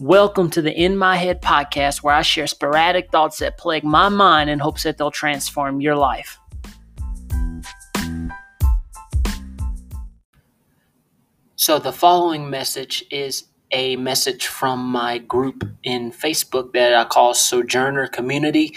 Welcome to the In My Head podcast, where I share sporadic thoughts that plague my mind in hopes that they'll transform your life. So, the following message is a message from my group in Facebook that I call Sojourner Community.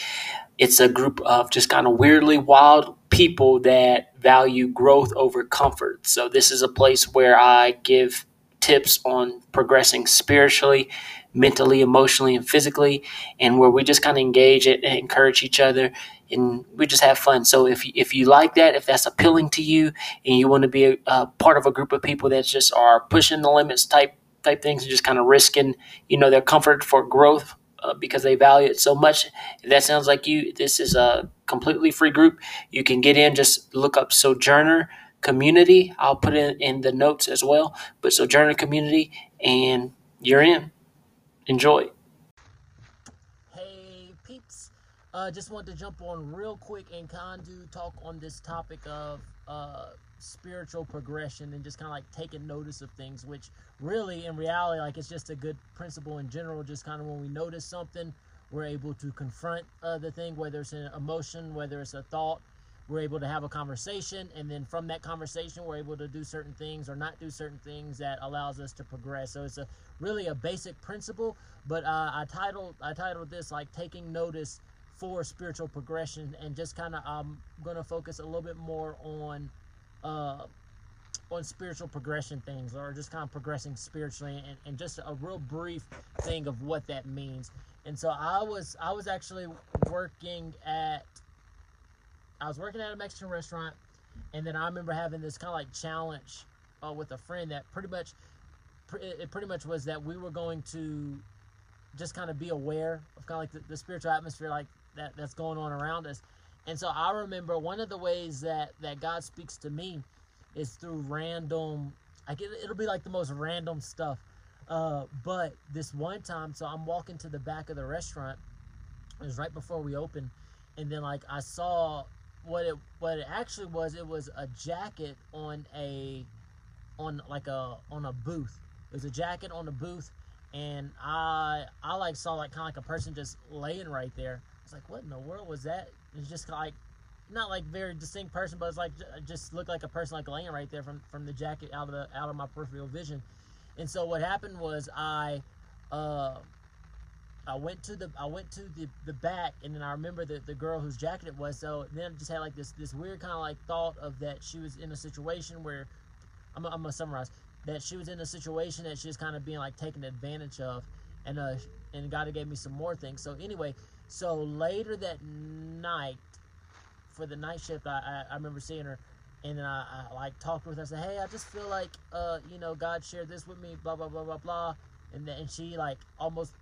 It's a group of just kind of weirdly wild people that value growth over comfort. So, this is a place where I give tips on progressing spiritually, mentally, emotionally, and physically, and where we just kind of engage and encourage each other and we just have fun. So if if you like that, if that's appealing to you, and you want to be a, a part of a group of people that just are pushing the limits type type things and just kind of risking, you know, their comfort for growth uh, because they value it so much. If that sounds like you, this is a completely free group. You can get in, just look up Sojourner community. I'll put it in the notes as well. But Sojourner community, and you're in. Enjoy. Hey peeps, uh, just wanted to jump on real quick and kind of talk on this topic of uh, spiritual progression and just kind of like taking notice of things, which really in reality, like it's just a good principle in general. Just kind of when we notice something, we're able to confront uh, the thing, whether it's an emotion, whether it's a thought, we're able to have a conversation and then from that conversation we're able to do certain things or not do certain things that allows us to progress. So it's a really a basic principle but uh, i titled i titled this like taking notice for spiritual progression and just kind of i'm to focus a little bit more on uh, on spiritual progression things or just kind of progressing spiritually and, and just a real brief thing of what that means. And so i was i was actually working at I was working at a Mexican restaurant, and then I remember having this kind of like challenge uh, with a friend that pretty much, it pretty much was that we were going to just kind of be aware of kind of like the, the spiritual atmosphere like that that's going on around us. And so I remember one of the ways that that God speaks to me is through random. Like it, it'll be like the most random stuff. Uh, but this one time, so I'm walking to the back of the restaurant. It was right before we opened, and then like I saw what it what it actually was it was a jacket on a on like a on a booth. It was a jacket on a booth and i i like saw like kind of like a person just laying right there. I was like what in the world was that? It's just like not like very distinct person but it's like just looked like a person like laying right there from from the jacket out of the out of my peripheral vision. And so what happened was i uh I went to the I went to the, the back and then I remember the, the girl whose jacket it was. So then I just had like this this weird kind of like thought of that she was in a situation where I'm, I'm gonna summarize that she was in a situation that she was kind of being like taken advantage of, and uh and God gave me some more things. So anyway, so later that night for the night shift, I I, I remember seeing her. And then I, I like talked with her. I said, "Hey, I just feel like, uh, you know, God shared this with me, blah blah blah blah blah." And then and she like almost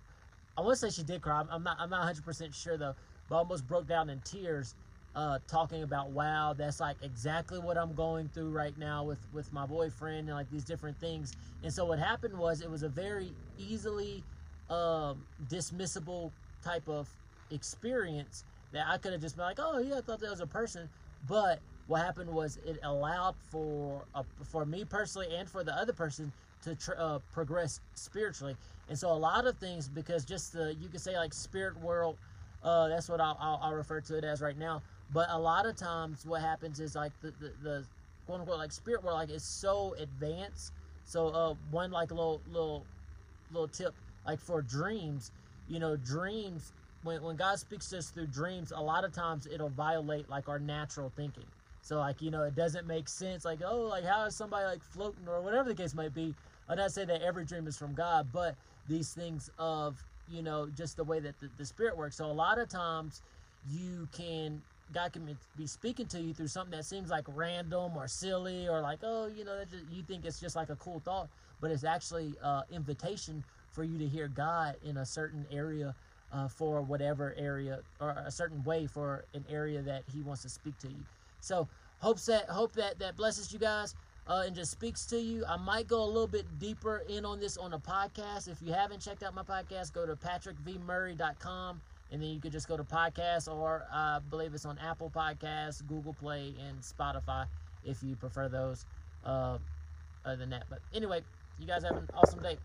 I want to say she did cry. I'm not. I'm not 100 percent sure though. But almost broke down in tears, uh, talking about wow, that's like exactly what I'm going through right now with with my boyfriend and like these different things. And so what happened was it was a very easily um, dismissible type of experience that I could have just been like, oh yeah, I thought that was a person. But what happened was it allowed for uh, for me personally and for the other person to tr- uh, progress spiritually. And so a lot of things, because just the you could say like spirit world, uh, that's what I'll, I'll, I'll, refer to it as right now. But a lot of times, what happens is like the, the, the quote unquote like spirit world like is so advanced. So uh, one like little little little tip like for dreams, you know, dreams when when God speaks to us through dreams, a lot of times it'll violate like our natural thinking. So like you know, it doesn't make sense. Like oh, like how is somebody like floating or whatever the case might be. I'm not saying that every dream is from God, but these things of you know just the way that the, the spirit works. So a lot of times you can God can be speaking to you through something that seems like random or silly or like oh you know just, you think it's just like a cool thought, but it's actually uh, invitation for you to hear God in a certain area uh, for whatever area or a certain way for an area that He wants to speak to you. So hopes that hope that that blesses you guys uh, and just speaks to you. I might go a little bit deeper in on this on a podcast. If you haven't checked out my podcast, go to patrickvmurray.com and then you could just go to podcast or I believe it's on Apple Podcasts, Google Play, and Spotify if you prefer those. Uh, other than that, but anyway, you guys have an awesome day.